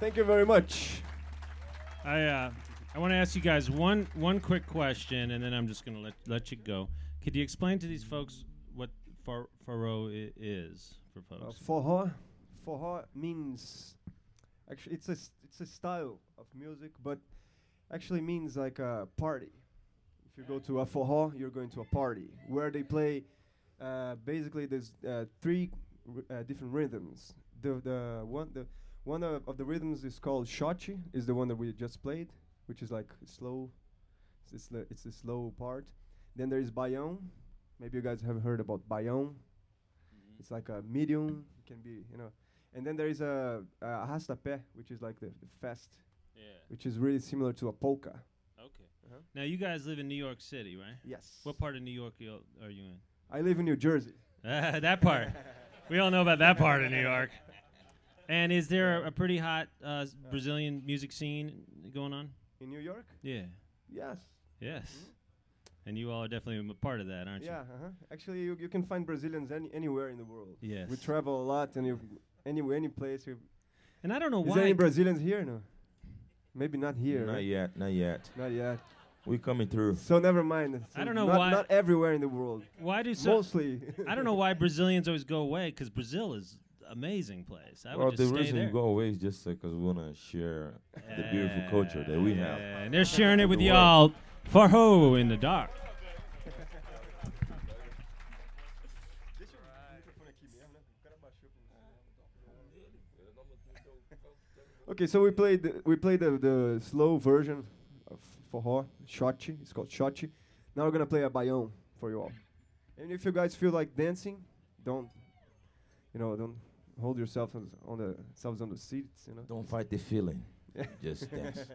Thank you very much. I uh, I want to ask you guys one one quick question, and then I'm just gonna let let you go. Could you explain to these folks what far, faro i- is for Uh, folks? forró, forró means actually it's a it's a style of music, but actually means like a party. If you go to a forró, you're going to a party where they play. Uh, basically, there's uh, three r- uh, different rhythms. The the one the one of, of the rhythms is called xote, is the one that we just played, which is like slow. It's, it's, the- it's the slow part. Then there is baião. Maybe you guys have heard about baião. It's like a medium. It can be, you know. And then there is a, a arrastapé, which is like the, the fast, Yeah. which is really similar to a polka. Okay. Uh-huh. Now you guys live in New York City, right? Yes. What part of New York are you in? I live in New Jersey. that part. we all know about that part of New York. And is there a, a pretty hot uh, s- Brazilian music scene going on? In New York? Yeah. Yes. Yes. And you all are definitely a part of that, aren't you? Yeah. Uh-huh. Actually, you, you can find Brazilians any, anywhere in the world. Yes. We travel a lot, and you any any place. You, And I don't know is there any why. Brazilians here? No. Maybe not here. Not right? yet, not yet. Not yet. We coming through. So never mind. I don't know not, why- Not everywhere in the world. Why do so? Mostly. I don't know why Brazilians always go away because Brazil is amazing place. I well, would the just stay reason there. we go away is just because we want to share the beautiful culture that we have. Yeah, and they're sharing it with y'all. Forró in the dark. Okay, so we played the, we played the, the slow version of forró, xote. It's called xote. Now we're gonna play a baião for you all. And if you guys feel like dancing, don't, you know, don't hold yourself on, on the selves on the seats, you know. Don't fight the feeling. Just dance.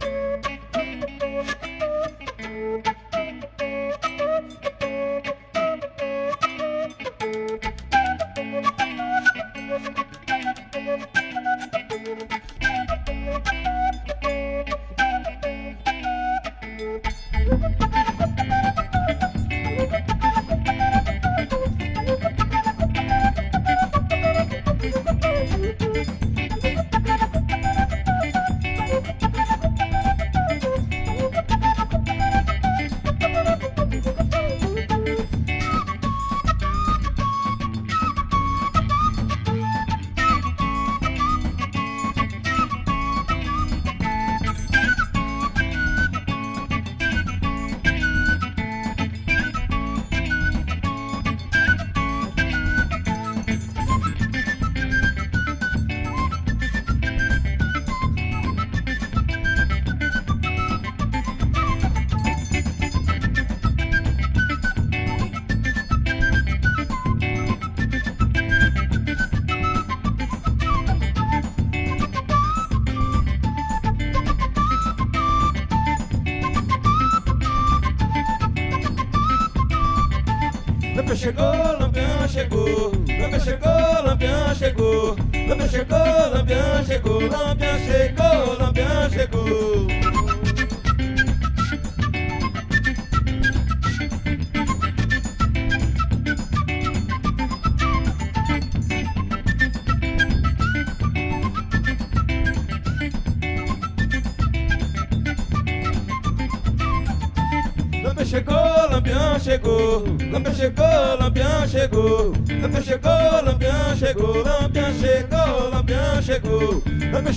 Thank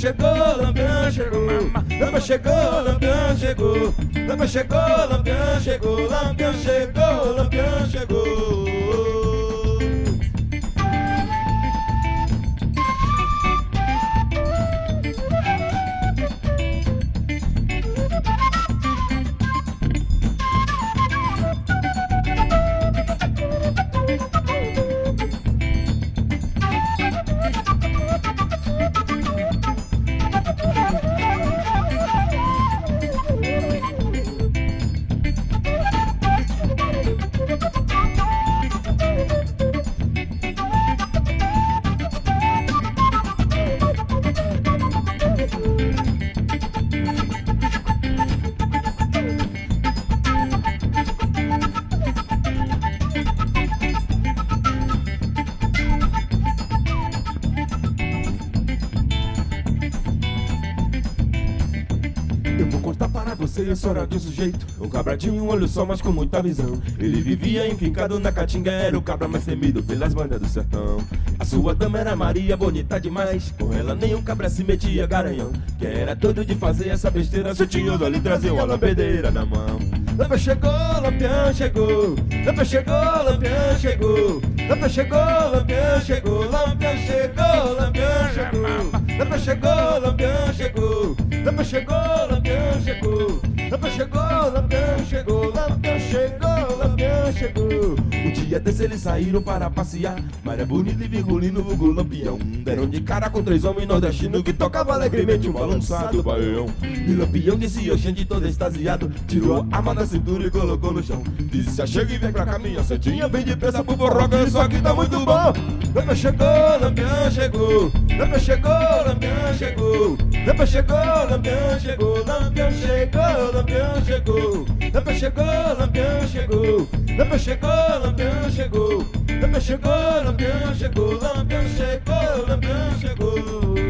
chegou, lampião chegou. Lampião chegou, lampião chegou. Lampião chegou, lampião chegou. Lampião chegou, para você a história de um sujeito. O cabra tinha um olho só, mas com muita visão. Ele vivia enfincado na caatinga Era o cabra mais temido pelas bandas do sertão. A sua dama era Maria, bonita demais. Com ela nenhum cabra se metia garanhão. Que era doido de fazer essa besteira Se o tinhoso ali trazia uma lampedeira na mão. Lampião chegou, lampião chegou. Lampião chegou, lampião chegou. Lampião chegou, lampião chegou. Lampião chegou, lampião chegou. Lampião chegou, lampião chegou. Lampião chegou, lampião chegou Lampião chegou, lampião chegou Lampião chegou, lampião chegou Desse eles saíram para passear. Maria bonita e virgulino, vulgo lampião. Deram de cara com três homens nordestinos Que tocava alegremente um balançado baião. E lampião disse Oxente todo extasiado Tirou a arma da cintura e colocou no chão. Disse, achega e vem pra cá minha santinha Vem depressa pro forroca, isso aqui tá muito bom. Lampião chegou, lampião chegou. Lampião chegou, lampião chegou. Lampião chegou, lampião chegou. Lampião chegou, lampião chegou. Lampião chegou, lampião chegou. Lampião chegou, lampião chegou Lampião chegou, lampião chegou Lampião chegou, lampião chegou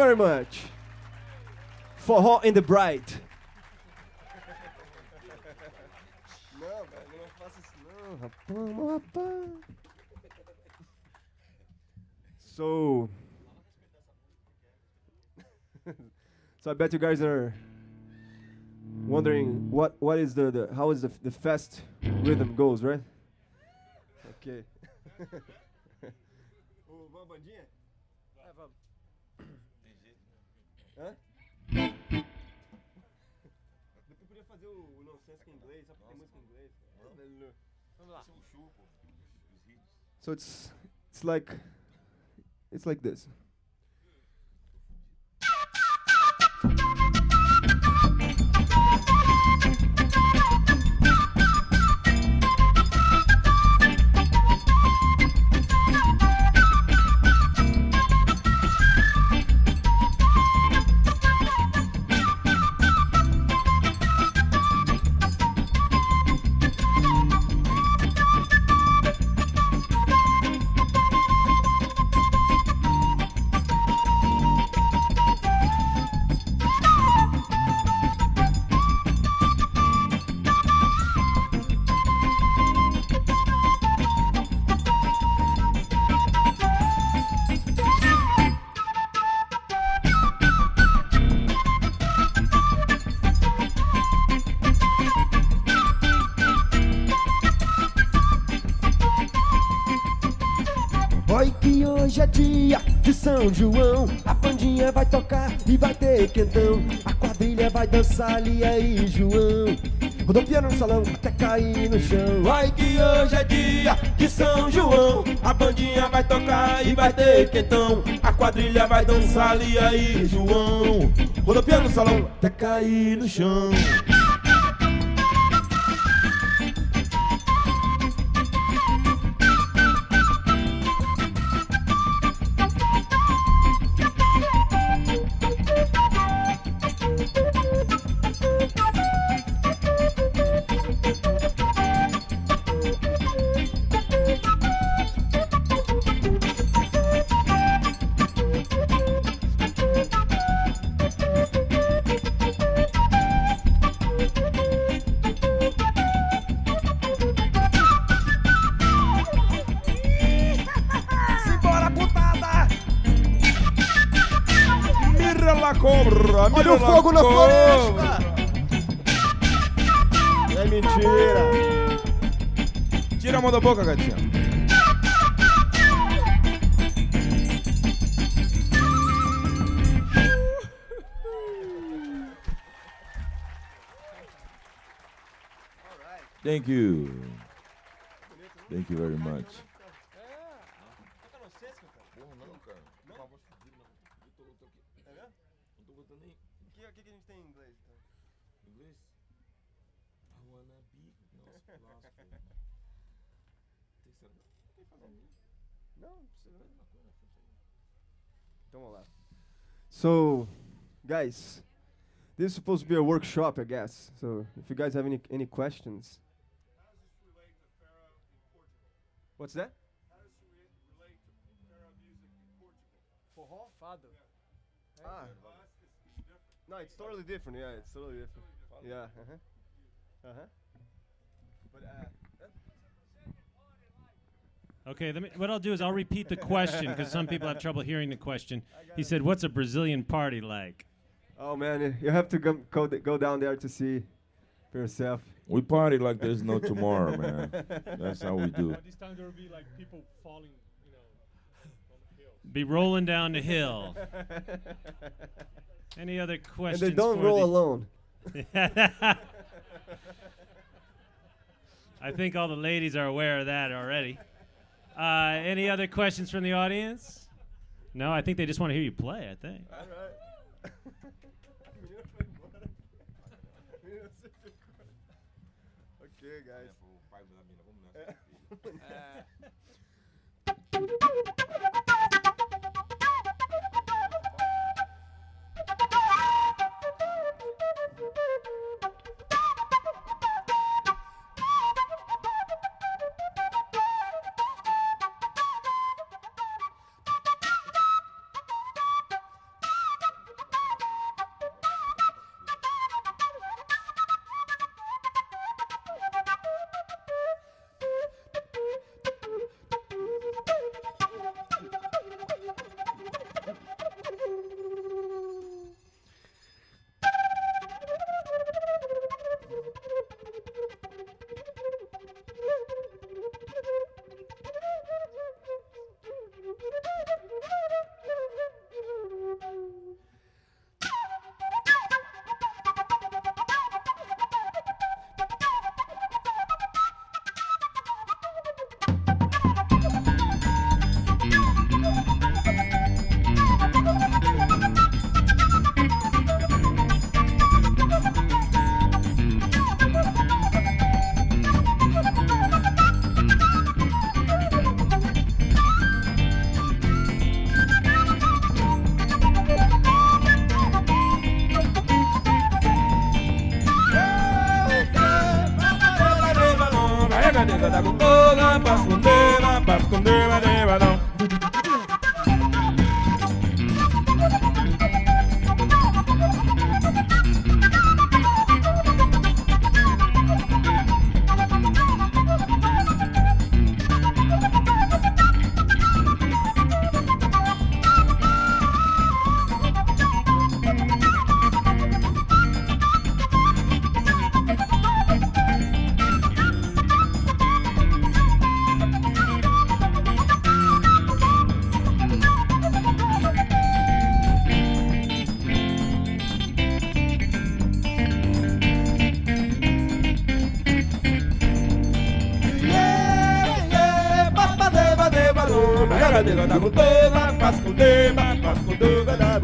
very much. Forró in the Bright. Não, velho, não faça isso não, rapaz, rapaz. So, so I bet you guys are wondering what what is the, the how is the the fast rhythm goes, right? Okay. Hã? Podia fazer o, nonsense inglês, só porque tem música em inglês. Vamos, So it's, it's like, it's like this. São João A pandinha vai tocar e vai ter quentão. A quadrilha vai dançar ali aí, João? Rodopiando no salão até cair no chão. Vai que hoje é dia de São João. A bandinha vai tocar e vai ter quentão. A quadrilha vai dançar ali aí, João? Rodopiando no salão até cair no chão o fogo na floresta! É mentira! Tira a mão da boca, gatinha. Thank you. Thank you very much. Vamos lá. So, guys, this is supposed to be a workshop, I guess. So, if you guys have any any questions. What's that? Forró? Fado. Ah. No, it's totally different. Yeah, it's totally different. Yeah. Uh-huh. Uh-huh. But uh, Okay, let me, what I'll do is I'll repeat the question because some people have trouble hearing the question. He said, "What's a Brazilian party like?" oh man, you- you have to go go, th- go down there to see for yourself. We party like there's no tomorrow, man. That's how we do. This time there will be like people falling, you know, on the hill. Be rolling down the hill. Any other and questions? they don't for roll the- alone. I think all the ladies are aware of that already. Uh, any other questions from the audience? No, I think they just want to hear you play. I think. All right. okay, guys.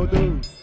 do.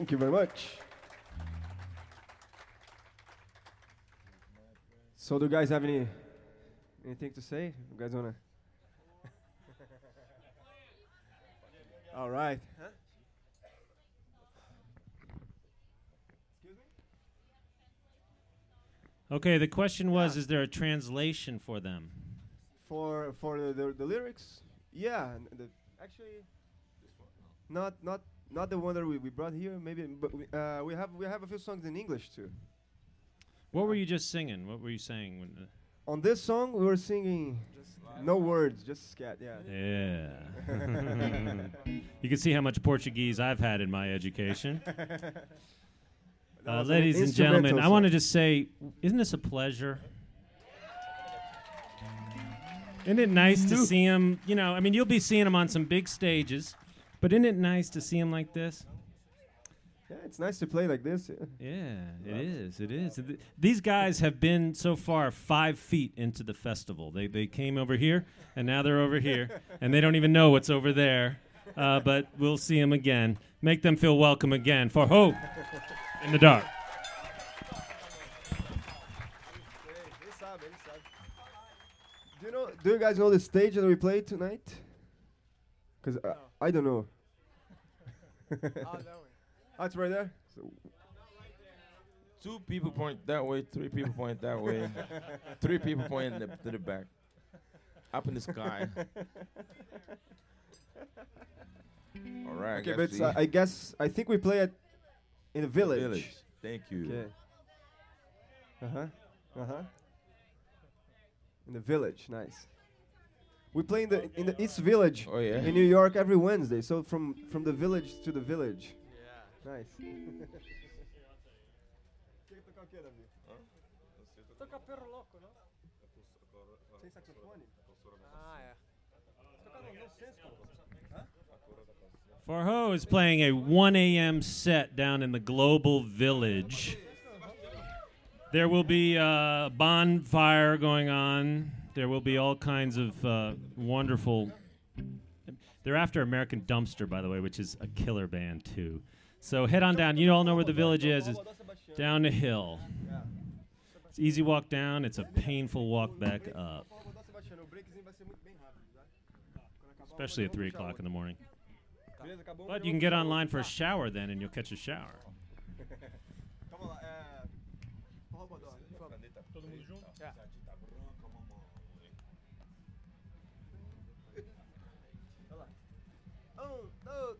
Thank you very much. So, do you guys have any anything to say? You guys wanna? All right. Okay, the question was: Is there a translation for them? For for the, the, the lyrics, Yeah, the, actually, not not not the one that we, we brought here. Maybe, but we, uh, we have we have a few songs in English too. What were you just singing? What were you saying? When, uh, On this song, we were singing no words, just scat. Yeah. yeah. you can see how much Portuguese I've had in my education. Uh, was an ladies and gentlemen, instrumental I want to just say, isn't this a pleasure? Isn't it nice to see him? You know, I mean, you'll be seeing him on some big stages, but isn't it nice to see him like this? Yeah, it's nice to play like this. Yeah. Yeah, it is. It is. Th- These guys have been so far five feet into the festival. They they came over here, and now they're over here, and they don't even know what's over there. Uh, but we'll see them again. Make them feel welcome again Forró in the dark. Do you know? Do you guys know the stage that we played tonight? Cause uh, I don't know. Ah, that way. Oh, right there. So Two people point that way, three people point that way, three people point the, to the back, up in the sky. All right. okay, I but guess uh, I guess I think we play it in a village. village. Thank you. Okay. Uh huh. Uh huh. In the village, nice. We play in the in the East Village Oh yeah. in New York every Wednesday. So from from the village to the village. Yeah. Nice. Toca perro louco, não? Ah, é. Forró is playing a 1 a.m. set down in the Global Village. There will be a bonfire going on. There will be all kinds of uh, wonderful. They're after American Dumpster, by the way, which is a killer band too. So head on down. You all know where the village is. It's down the hill. It's easy walk down. It's a painful walk back up, especially at three o'clock in the morning. But you can get online for a shower then, and you'll catch a shower. Todo mundo junto? Um,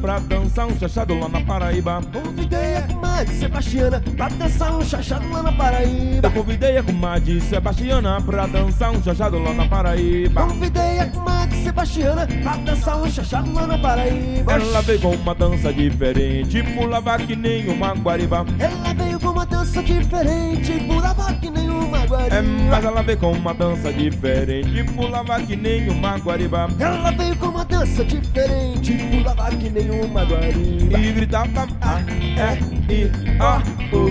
pra dançar um chachado lá na Paraíba. Comadre Sebastiana pra dançar um chachado lá na Paraíba. Eu convidei a comadre Sebastiana pra dançar um chachado lá na Paraíba. Convidei a comadre Sebastiana pra dançar um chachado lá na Paraíba. Ela veio com uma dança diferente, pulava que nem uma guariba. Ela veio com uma dança diferente, pulava que nem uma É, guariba. mas ela veio com uma dança diferente, pulava que nem uma guariba. Ela veio com uma dança diferente, pulava que nem uma guariba. E gritava A, E, I, O, U.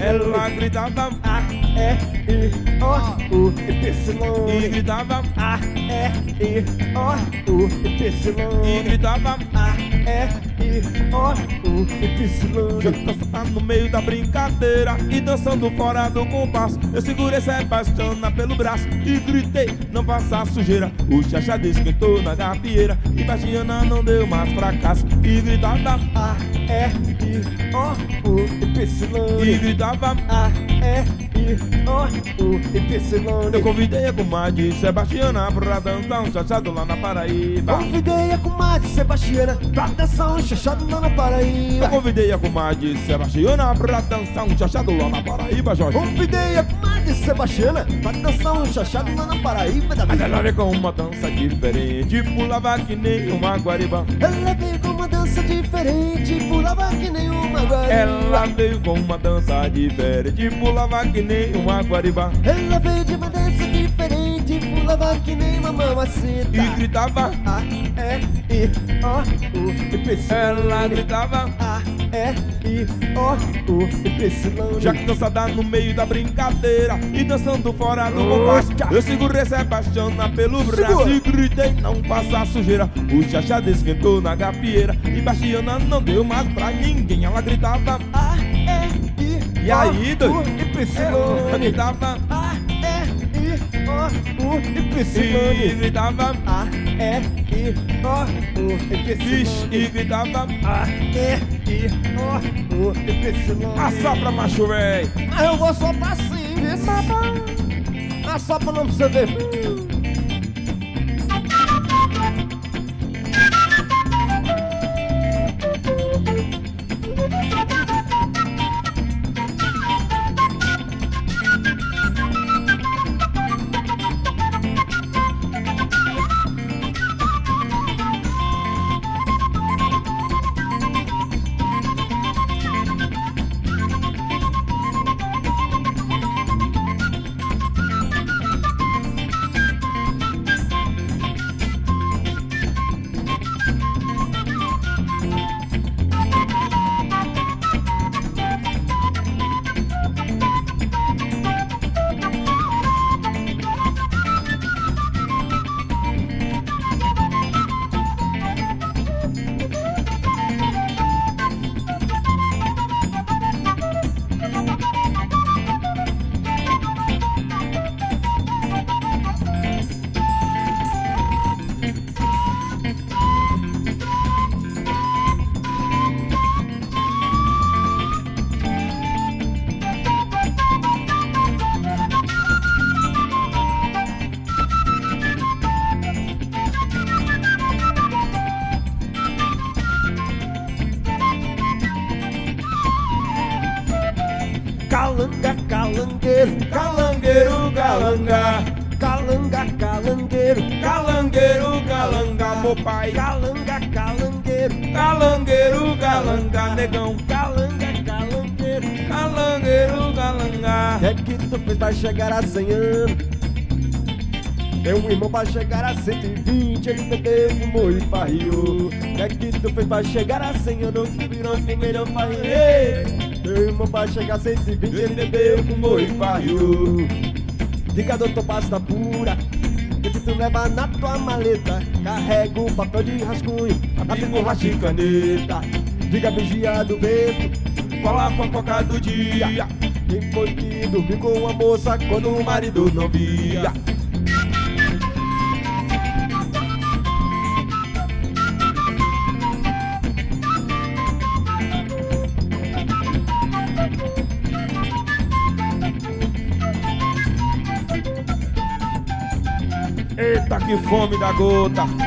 Ela gritava A, E, I, O, U, Y. e gritava A, E, I, O, U, Y. e gritava A, E, I, O, U, Y. Dança tá no meio da brincadeira e dançando fora do compasso. Eu segurei Sebastiana pelo braço e gritei: Não faça sujeira. O Xaxá esquentou na gafieira e Bastiana não deu mais fracasso. E gritava, A, E, I, O, U, e Y. gritava. A, E, I, O, U, Eu Y. convidei a comadre Sebastiana pra dançar um chachado lá na Paraíba. Convidei a comadre Sebastiana pra dançar um chachado lá na Eu Paraíba. convidei a comadre Sebastiana pra dançar um chachado lá na Paraíba, Jorge. Convidei a comadre Sebastiana pra dançar um chachado lá na Paraíba da Mas ela veio com uma dança diferente, pulava que nem uma guariba. Ela veio com diferente, pulava que nem uma guariba. Ela veio com uma dança diferente, pulava que nem uma guariba. Ela veio de uma dança diferente, pulava que nem uma mamacita. E gritava, A, E, I, O, U, Y. ela gritava. A, E, I, O, U, Y. Já que dançada no meio da brincadeira e dançando fora do compasso, eu segurei Sebastiana pelo braço e gritei: Não faça sujeira. O chachá esquentou na gafieira e Bastiana não deu mais pra ninguém. Ela gritava, A, E, I, E aí, doido? U, ela gritava, E, O, e gritava, A, E, I, O, U, Vixe, e gritava, A, E, I, O, U, Y. assopra macho véi. Ah, eu vou soprar sim, viu? Ah, só pra não você ver. Pra chegar a 100 anos. Meu irmão pra chegar a 120, ele bebeu, fumou e farriou. É que tu fez pra chegar a 100 anos, tu virou primeiro farriou. Meu irmão pra chegar a 120, ele bebeu, fumou e farriou. Diga doutor pasta pura, o que tu leva na tua maleta? Carrega o papel de rascunho, lápis, borracha e caneta. Diga vigia do vento, Qual a fofoca do dia? Quem foi que dormiu com a moça quando o marido não via? Eita, que fome da gota.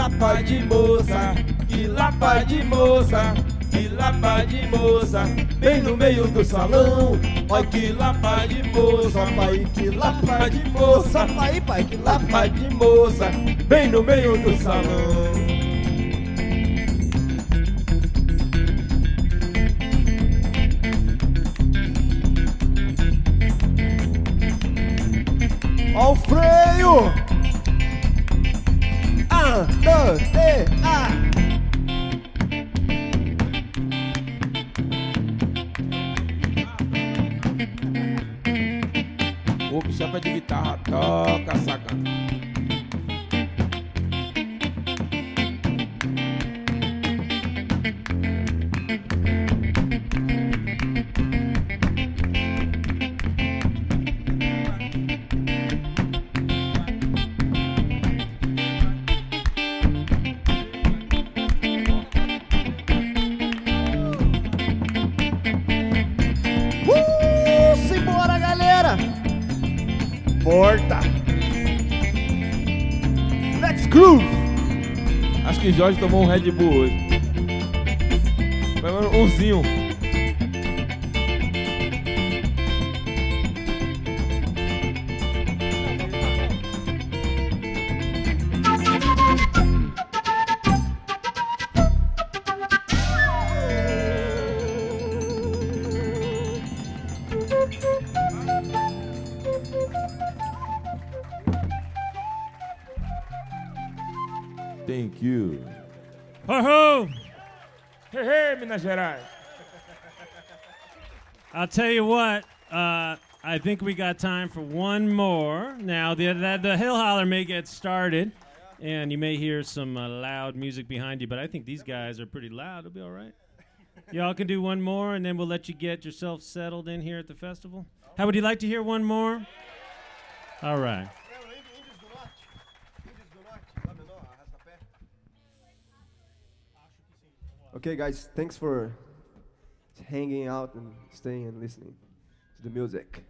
Lapa de moça, Que lapa de moça, que lapa de moça, bem no meio do salão. Olha que lapa de moça, pai que lapa de moça, pai, pai que lapa de moça, bem no meio do salão. samba de guitarra toca, sacana. Jorge tomou um Red Bull hoje. Pelo menos umzinho. I'll tell you what. Uh, I think we got time for one more. Now the the, the hill holler may get started, and you may hear some uh, loud music behind you. But I think these guys are pretty loud. It'll be all right. Y'all can do one more, and then we'll let you get yourself settled in here at the festival. How would you like to hear one more? All right. Okay, guys, thanks for hanging out and staying and listening to the music.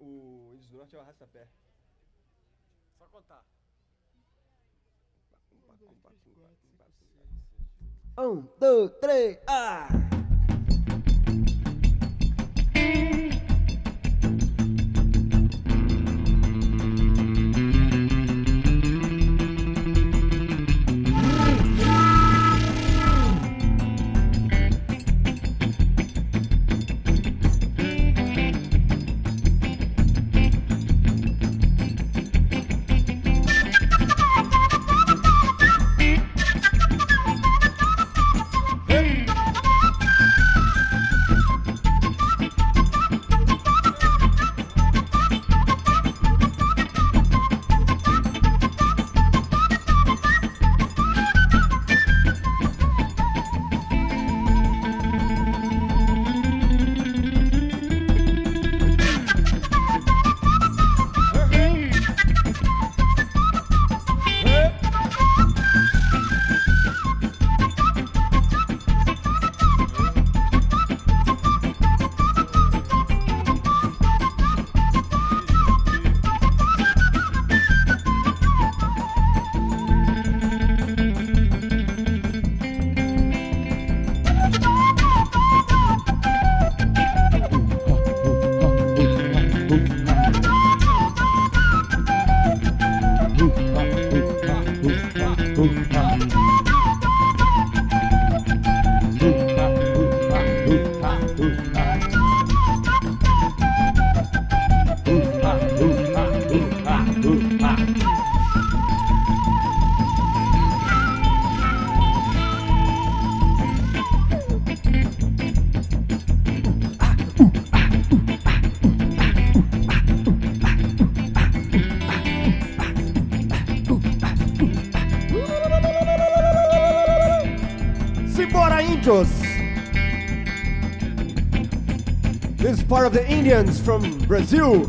O Índios do Norte é o arrasta-pé. Só contar. Um, dois, três, ah! Gauchos. This is part of the Indians from Brazil.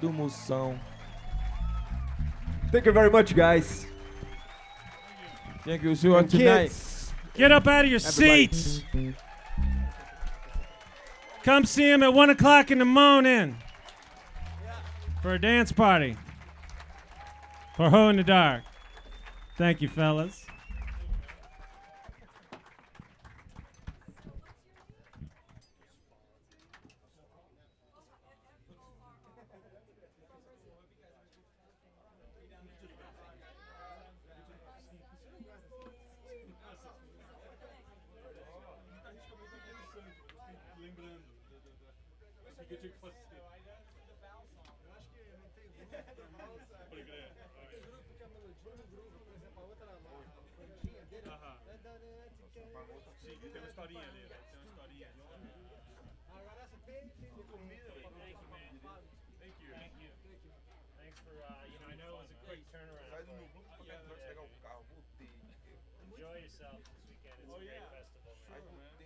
Do Moção. Thank you very much, guys. Thank you, see you tonight. kids, Get up out of your Everybody. seats. Come see him at 1 o'clock in the morning for a dance party Forró in the Dark. Thank you, fellas. Thanks for, uh, you know, I know it was a quick turnaround. Enjoy yourself this weekend. It's a great festival, man.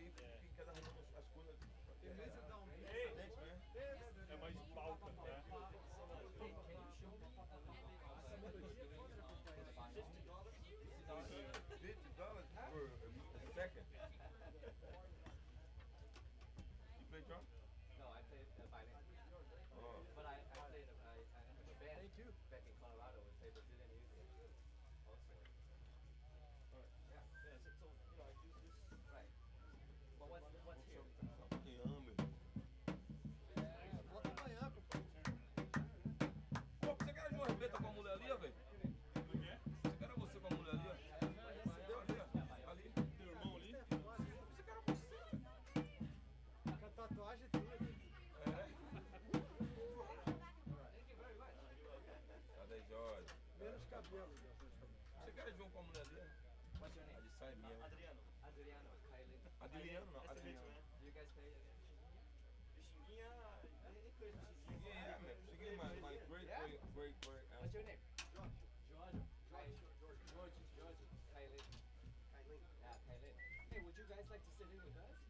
No, Você quer de um com a ali? What's your name? Ali sai minha. Adriano. Adriano. Kylie. Adriano, não. Nice to meet Adriano. you, man. Do you guys play again? Yeah, man. My, my great, great, great, great. um, What's your name? George. George. George. George. George. Kylie. Kylie. Yeah, Kylie. Hey, would you guys like to sit in with us?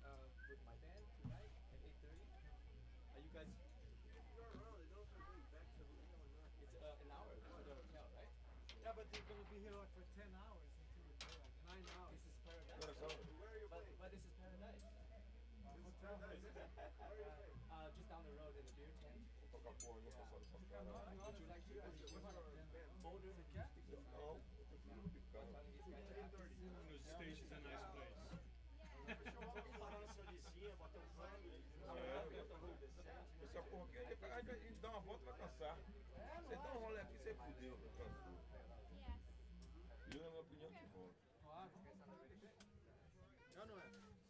Be here like for 10 hours until we play, like 9 hours. This is paradise. But, but this is paradise. Uh, just down the road in the beer tent. Caralho. Would you like to? Boulder Acoustic. Não, eu prefiro no that The station's a nice place. Essa porra aqui, a gente vai dá uma volta e vai cansar. Você dá um rolê aqui, você fudeu, cansou. Eu, na minha opinião, que volta. No, no,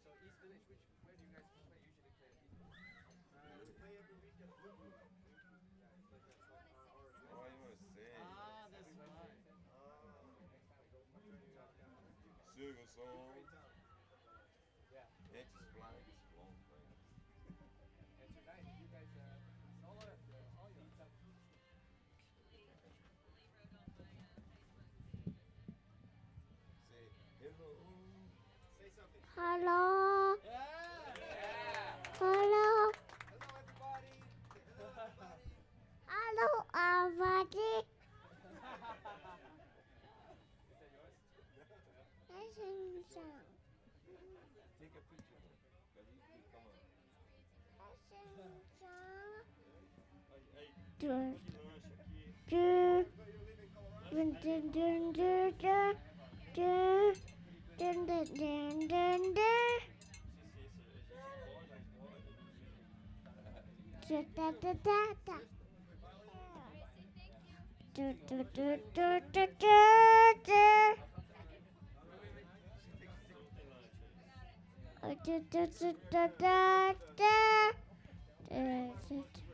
So East Village, which where do you guys play? Usually play at East Village. we play every weekend. Olha, meu sério. Ah, that's right. Siga o som. Hello. Yeah. Hello. Hello, everybody. Is that yours? Take a picture. Dun, dun, dun, dun, dun, dun, dun dun, dun, dun, dun, dun. Da, da, da, da, da. Do, do, do, do, do, do, do. Oh, do, do, do, do, do. Do, do, do.